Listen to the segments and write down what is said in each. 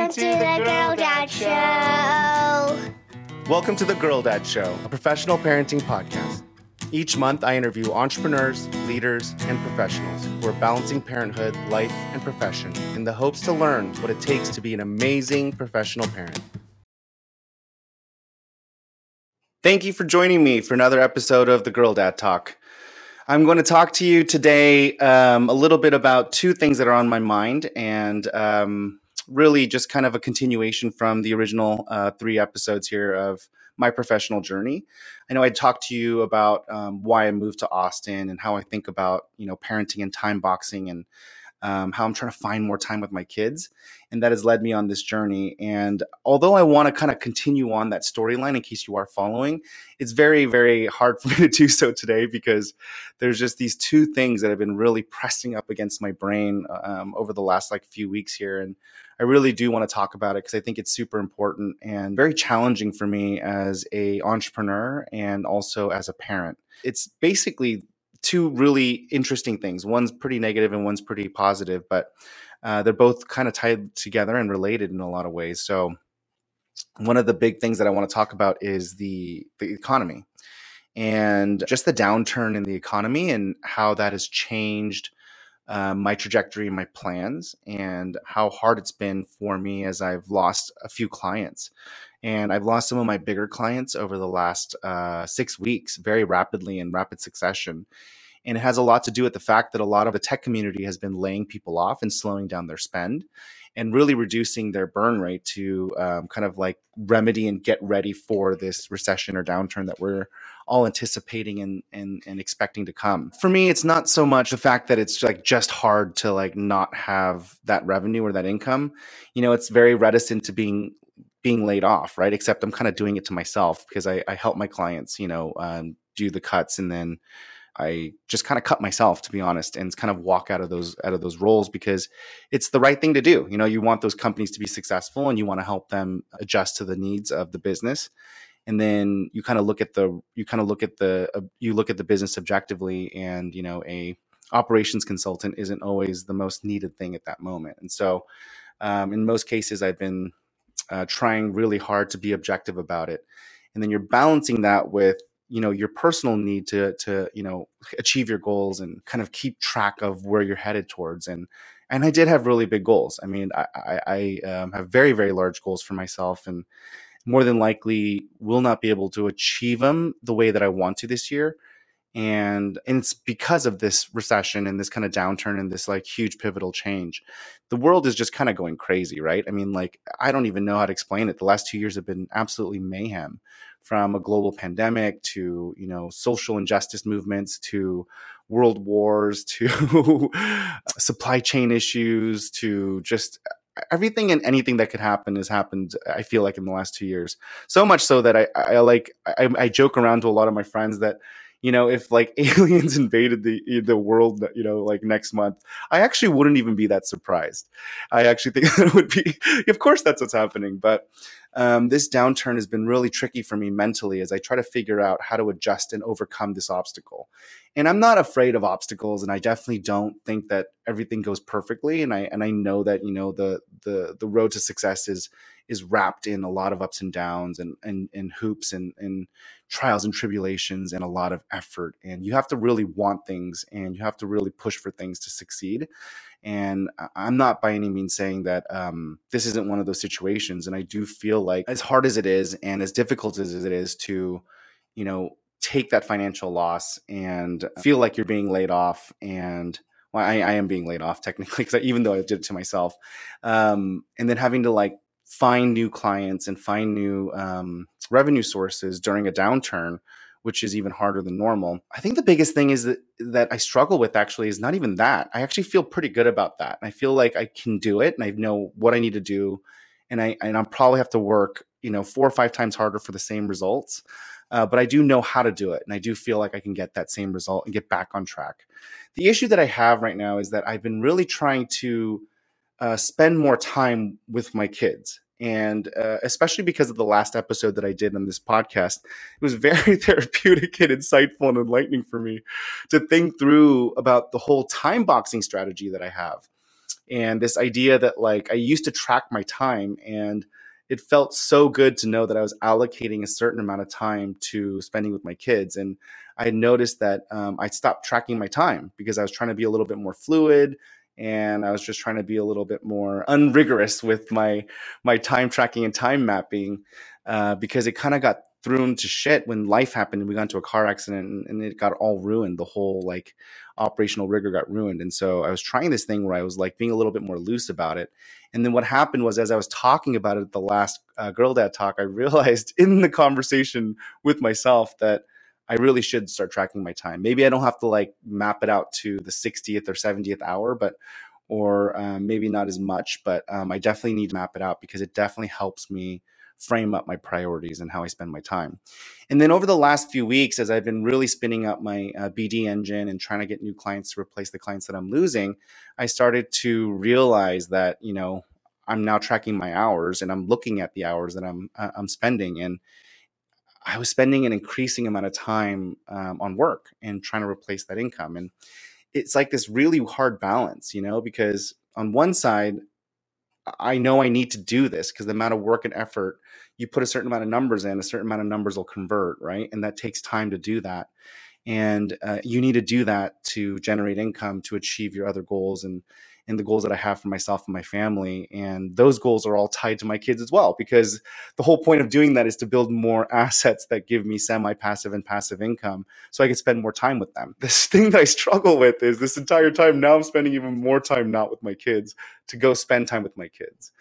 Welcome to the Girl Dad Show. Welcome to the Girl Dad Show, a professional parenting podcast. Each month, I interview entrepreneurs, leaders, and professionals who are balancing parenthood, life, and profession in the hopes to learn what it takes to be an amazing professional parent. Thank you for joining me for another episode of the Girl Dad Talk. I'm going to talk to you today um, a little bit about two things that are on my mind and um, really just kind of a continuation from the original uh, three episodes here of my professional journey. I know I talked to you about um, why I moved to Austin and how I think about you know parenting and time boxing and um, how I'm trying to find more time with my kids. And that has led me on this journey. And although I want to kind of continue on that storyline in case you are following, it's very, very hard for me to do so today because there's just these two things that have been really pressing up against my brain um, over the last like few weeks here. And I really do want to talk about it because I think it's super important and very challenging for me as a entrepreneur and also as a parent. It's basically two really interesting things. One's pretty negative and one's pretty positive, but uh, they're both kind of tied together and related in a lot of ways. So, one of the big things that I want to talk about is the the economy and just the downturn in the economy and how that has changed uh, my trajectory and my plans and how hard it's been for me as I've lost a few clients. And I've lost some of my bigger clients over the last uh, six weeks very rapidly in rapid succession. And it has a lot to do with the fact that a lot of the tech community has been laying people off and slowing down their spend and really reducing their burn rate to um, kind of like remedy and get ready for this recession or downturn that we're all anticipating and, and and expecting to come. For me, it's not so much the fact that it's like just hard to like not have that revenue or that income. You know, it's very reticent to being being laid off, right? Except I'm kind of doing it to myself because I, I help my clients, you know, um, do the cuts and then I just kind of cut myself, to be honest, and kind of walk out of those out of those roles because it's the right thing to do. You know, you want those companies to be successful and you want to help them adjust to the needs of the business. And then you kind of look at the you kind of look at the uh, you look at the business objectively, and you know a operations consultant isn't always the most needed thing at that moment. And so, um, in most cases, I've been uh, trying really hard to be objective about it. And then you're balancing that with you know your personal need to to you know achieve your goals and kind of keep track of where you're headed towards and and I did have really big goals. I mean, I, I, I um, have very very large goals for myself, and more than likely will not be able to achieve them the way that I want to this year and and it's because of this recession and this kind of downturn and this like huge pivotal change. The world is just kind of going crazy right? I mean like i don't even know how to explain it. The last two years have been absolutely mayhem from a global pandemic to you know social injustice movements to world wars to supply chain issues to just everything and anything that could happen has happened i feel like in the last two years. So much so that i, I like I, I joke around to a lot of my friends that you know, if like aliens invaded the the world, you know, like next month, I actually wouldn't even be that surprised. I actually think that would be, of course, that's what's happening. But um, this downturn has been really tricky for me mentally as I try to figure out how to adjust and overcome this obstacle. And I'm not afraid of obstacles, and I definitely don't think that everything goes perfectly. And I and I know that you know the the the road to success is is wrapped in a lot of ups and downs and and, and hoops and and trials and tribulations and a lot of effort. And you have to really want things and you have to really push for things to succeed. And I'm not by any means saying that um, this isn't one of those situations. And I do feel like, as hard as it is and as difficult as it is to, you know, take that financial loss and feel like you're being laid off and well, I, I am being laid off technically because even though I did it to myself, um, and then having to like find new clients and find new um, revenue sources during a downturn which is even harder than normal. I think the biggest thing is that that i struggle with actually is not even that. I actually feel pretty good about that. I feel like i can do it and i know what i need to do and i and i'll probably have to work you know four or five times harder for the same results uh, but i do know how to do it and i do feel like i can get that same result and get back on track. The issue that i have right now is that i've been really trying to uh, spend more time with my kids. And uh, especially because of the last episode that I did on this podcast, it was very therapeutic and insightful and enlightening for me to think through about the whole time boxing strategy that I have. and this idea that like I used to track my time and it felt so good to know that I was allocating a certain amount of time to spending with my kids. And I noticed that um, I stopped tracking my time because I was trying to be a little bit more fluid and I was just trying to be a little bit more unrigorous with my my time tracking and time mapping uh, because it kind of got thrown to shit when life happened and we got into a car accident and, and, it got all ruined. The whole like operational rigor got ruined. And so I was trying this thing where I was like being a little bit more loose about it. And then what happened was, as I was talking about it at the last uh, Girl Dad talk, I realized in the conversation with myself that I really should start tracking my time. Maybe I don't have to like map it out to the 60th or 70th hour, but or um, maybe not as much, but um, I definitely need to map it out because it definitely helps me frame up my priorities and how I spend my time. And then over the last few weeks, as I've been really spinning up my uh, BD engine and trying to get new clients to replace the clients that I'm losing, I started to realize that you know I'm now tracking my hours and I'm looking at the hours that I'm uh, I'm spending and I was spending an increasing amount of time um, on work and trying to replace that income and it's like this really hard balance, you know, because on one side I know I need to do this because the amount of work and effort you put a certain amount of numbers in, a certain amount of numbers will convert, right? And that takes time to do that. And uh, you need to do that to generate income to achieve your other goals and and the goals that I have for myself and my family. And those goals are all tied to my kids as well, because the whole point of doing that is to build more assets that give me semi passive and passive income so I can spend more time with them. This thing that I struggle with is this entire time now I'm spending even more time not with my kids to go spend time with my kids.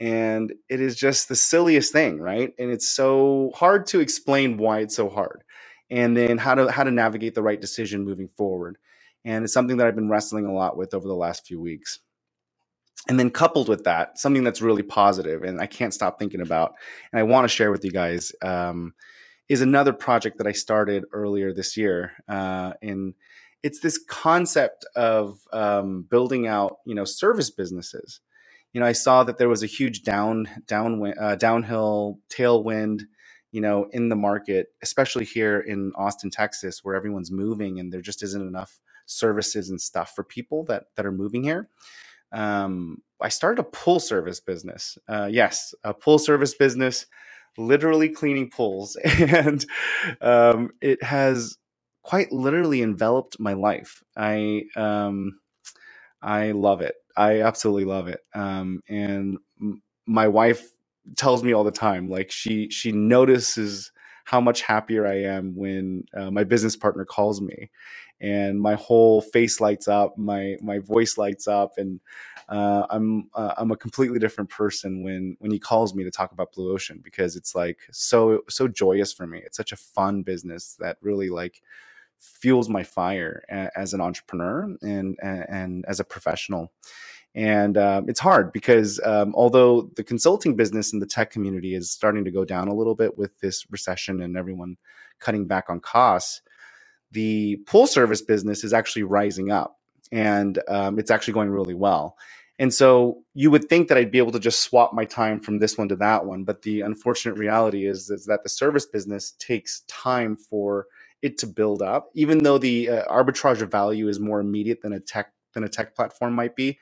And it is just the silliest thing, right? And it's so hard to explain why it's so hard and then how to how to navigate the right decision moving forward and it's something that I've been wrestling a lot with over the last few weeks. And then coupled with that, something that's really positive and I can't stop thinking about, and I want to share with you guys, um, is another project that I started earlier this year. Uh, and it's this concept of um, building out, you know, service businesses. You know, I saw that there was a huge down, down, uh, downhill tailwind you know, in the market, especially here in Austin, Texas, where everyone's moving and there just isn't enough services and stuff for people that that are moving here. Um, I started a pool service business. Uh, yes, a pool service business, literally cleaning pools, and um, it has quite literally enveloped my life. I um, I love it. I absolutely love it. Um, and m- my wife tells me all the time, like she she notices how much happier I am when uh, my business partner calls me and my whole face lights up, my my voice lights up, and uh, I'm uh, I'm a completely different person when when he calls me to talk about Blue Ocean because it's like so so joyous for me. It's such a fun business that really like fuels my fire as an entrepreneur and and, and as a professional. And um, it's hard because um, although the consulting business in the tech community is starting to go down a little bit with this recession and everyone cutting back on costs, the pool service business is actually rising up and um, it's actually going really well. And so you would think that I'd be able to just swap my time from this one to that one. But the unfortunate reality is, is that the service business takes time for it to build up, even though the uh, arbitrage of value is more immediate than a tech than a tech platform might be.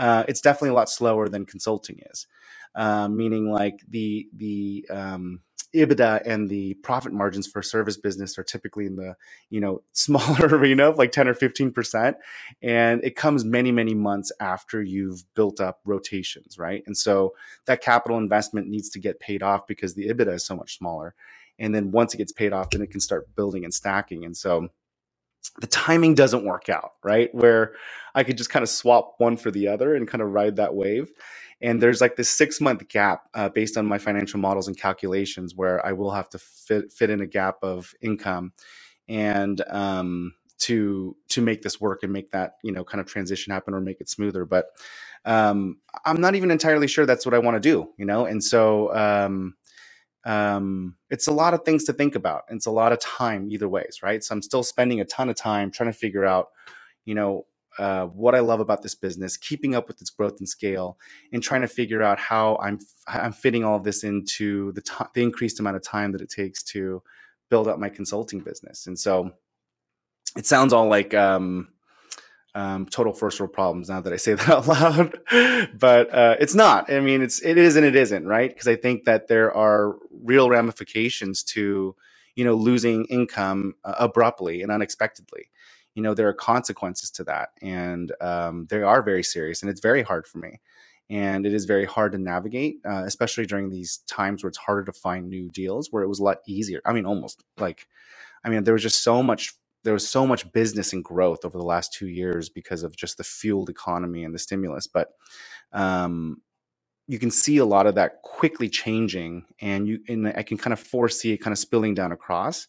Uh, it's definitely a lot slower than consulting is. Uh, meaning like the the um, EBITDA and the profit margins for service business are typically in the you know smaller arena of like 10 or 15 percent. And it comes many many months after you've built up rotations right? And so that capital investment needs to get paid off because the EBITDA is so much smaller. And then once it gets paid off then it can start building and stacking. And so the timing doesn't work out right where I could just kind of swap one for the other and kind of ride that wave and there's like this six month gap uh, based on my financial models and calculations where I will have to fit, fit in a gap of income and um, to to make this work and make that you know kind of transition happen or make it smoother. But um, I'm not even entirely sure that's what I want to do, you know. And so um, um, it's a lot of things to think about. It's a lot of time either ways, right? So I'm still spending a ton of time trying to figure out, you know, uh, what I love about this business, keeping up with its growth and scale, and trying to figure out how I'm I'm fitting all of this into the t- the increased amount of time that it takes to build up my consulting business. And so, it sounds all like um, um, total first world problems now that I say that out loud, but uh, it's not. I mean, it's it is and it isn't, right? Because I think that there are real ramifications to you know losing income uh, abruptly and unexpectedly. You know, there are consequences to that, and um, they are very serious, and it's very hard for me. And it is very hard to navigate, uh, especially during these times where it's harder to find new deals. Where it was a lot easier. I mean, almost like, I mean, there was just so much there was so much business and growth over the last two years because of just the fueled economy and the stimulus. But um, you can see a lot of that quickly changing, and you and I can kind of foresee it kind of spilling down across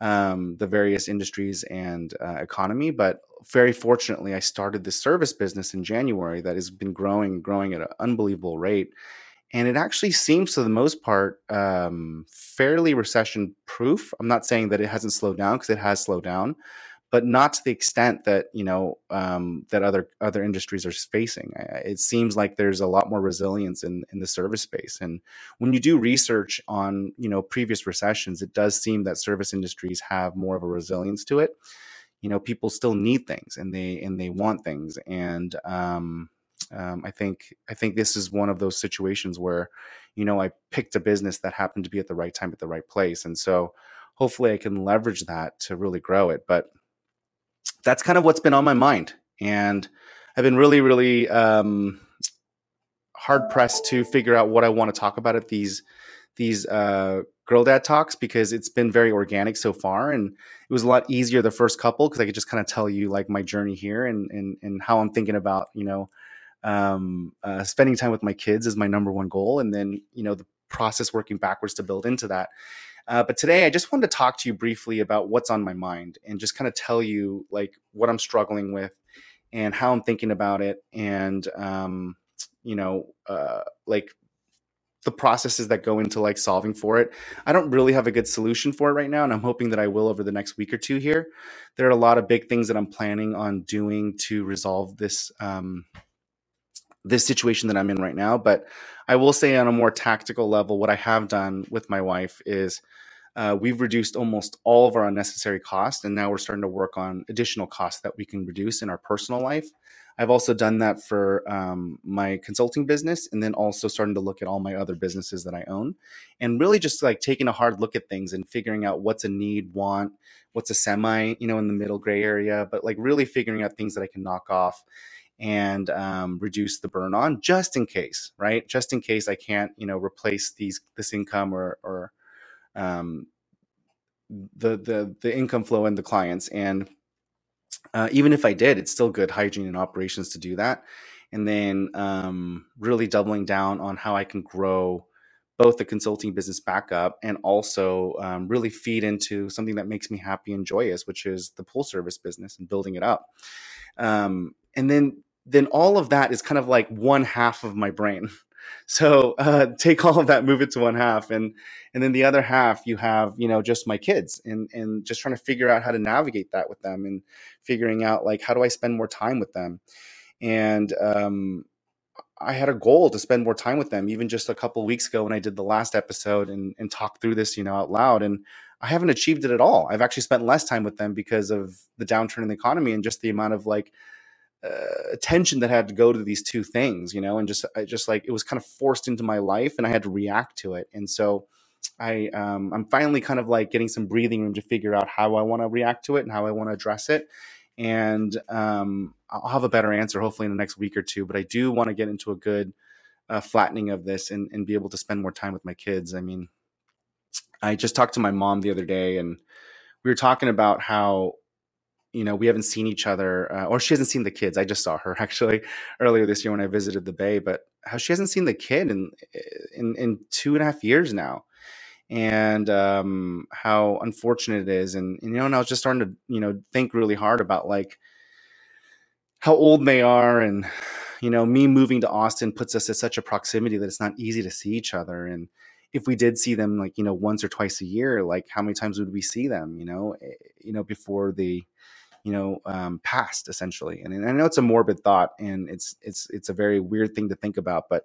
um, the various industries and uh, economy. But very fortunately, I started this service business in January that has been growing, growing at an unbelievable rate and it actually seems to the most part um, fairly recession proof. I'm not saying that it hasn't slowed down because it has slowed down but not to the extent that you know um, that other other industries are facing. It seems like there's a lot more resilience in in the service space and when you do research on you know previous recessions it does seem that service industries have more of a resilience to it. You know people still need things and they and they want things and um, um, I think I think this is one of those situations where, you know, I picked a business that happened to be at the right time at the right place, and so hopefully I can leverage that to really grow it. But that's kind of what's been on my mind, and I've been really, really um, hard pressed to figure out what I want to talk about at these these uh, girl dad talks because it's been very organic so far and it was a lot easier the first couple because i could just kind of tell you like my journey here and, and and how i'm thinking about you know um, uh, spending time with my kids is my number one goal and then you know the process working backwards to build into that uh, but today i just wanted to talk to you briefly about what's on my mind and just kind of tell you like what i'm struggling with and how i'm thinking about it and um, you know uh, like the processes that go into like solving for it. I don't really have a good solution for it right now, and I'm hoping that I will over the next week or two here. There are a lot of big things that I'm planning on doing to resolve this um, this situation that I'm in right now. But I will say, on a more tactical level, what I have done with my wife is uh, we've reduced almost all of our unnecessary costs, and now we're starting to work on additional costs that we can reduce in our personal life. I've also done that for um, my consulting business, and then also starting to look at all my other businesses that I own, and really just like taking a hard look at things and figuring out what's a need, want, what's a semi, you know, in the middle gray area, but like really figuring out things that I can knock off and um, reduce the burn on just in case, right? Just in case I can't, you know, replace these this income or or um, the the the income flow and the clients. And uh, even if I did, it's still good hygiene and operations to do that. And then um, really doubling down on how I can grow both the consulting business back up and also um, really feed into something that makes me happy and joyous, which is the pool service business and building it up. Um, and then then all of that is kind of like one half of my brain. So uh, take all of that, move it to one half, and and then the other half you have you know just my kids and and just trying to figure out how to navigate that with them and figuring out like how do I spend more time with them, and um, I had a goal to spend more time with them even just a couple weeks ago when I did the last episode and and talked through this you know out loud and I haven't achieved it at all. I've actually spent less time with them because of the downturn in the economy and just the amount of like uh, attention that had to go to these two things, you know, and just I just like it was kind of forced into my life, and I had to react to it. And so I um, I'm finally kind of like getting some breathing room to figure out how I want to react to it and how I want to address it. And um, I'll have a better answer hopefully in the next week or two. But I do want to get into a good uh, flattening of this and, and be able to spend more time with my kids. I mean, I just talked to my mom the other day, and we were talking about how you know we haven't seen each other uh, or she hasn't seen the kids. I just saw her actually earlier this year when i visited the bay but how she hasn't seen the kid in in, in two and a half years now. And um, how unfortunate it is. And, and you know and i was just starting to you know think really hard about like how old they are. And you know me moving to austin puts us at such a proximity that it's not easy to see each other. And if we did see them like you know once or twice a year like how many times would we see them you know eh, you know before the you know um, past essentially and, and i know it's a morbid thought and it's it's it's a very weird thing to think about but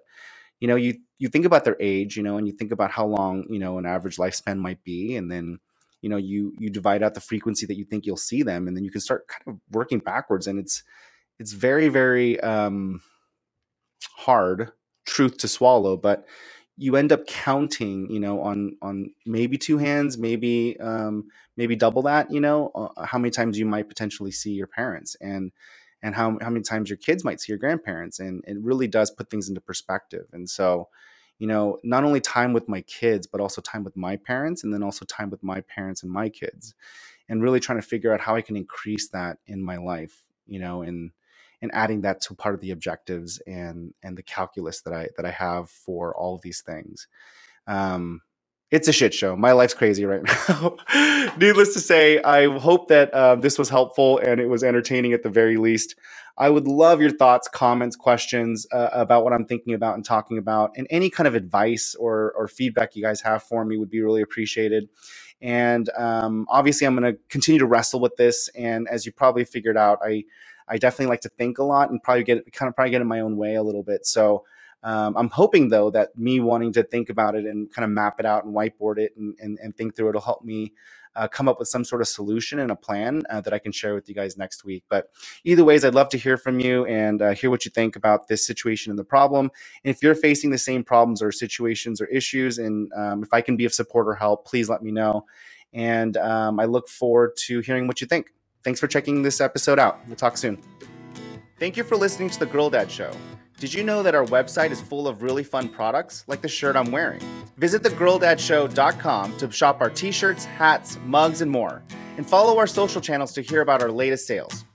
you know you you think about their age you know and you think about how long you know an average lifespan might be and then you know you you divide out the frequency that you think you'll see them and then you can start kind of working backwards and it's it's very very um hard truth to swallow but you end up counting you know on on maybe two hands maybe um maybe double that you know uh, how many times you might potentially see your parents and and how, how many times your kids might see your grandparents and it really does put things into perspective. And so you know not only time with my kids but also time with my parents and then also time with my parents and my kids and really trying to figure out how i can increase that in my life you know and and adding that to part of the objectives and and the calculus that I that I have for all of these things. Um, it's a shit show. My life's crazy right now. Needless to say, I hope that uh, this was helpful and it was entertaining at the very least. I would love your thoughts, comments, questions uh, about what I'm thinking about and talking about, and any kind of advice or, or feedback you guys have for me would be really appreciated. And um, obviously, I'm going to continue to wrestle with this. And as you probably figured out, I I definitely like to think a lot and probably get kind of probably get in my own way a little bit. So um, I'm hoping though that me wanting to think about it and kind of map it out and whiteboard it and, and, and think through it will help me uh, come up with some sort of solution and a plan uh, that I can share with you guys next week. But either ways, I'd love to hear from you and uh, hear what you think about this situation and the problem. And if you're facing the same problems or situations or issues, and um, if I can be of support or help, please let me know. And um, I look forward to hearing what you think. Thanks for checking this episode out. We'll talk soon. Thank you for listening to The Girl Dad Show. Did you know that our website is full of really fun products, like the shirt I'm wearing? Visit thegirldadshow.com to shop our t shirts, hats, mugs, and more. And follow our social channels to hear about our latest sales.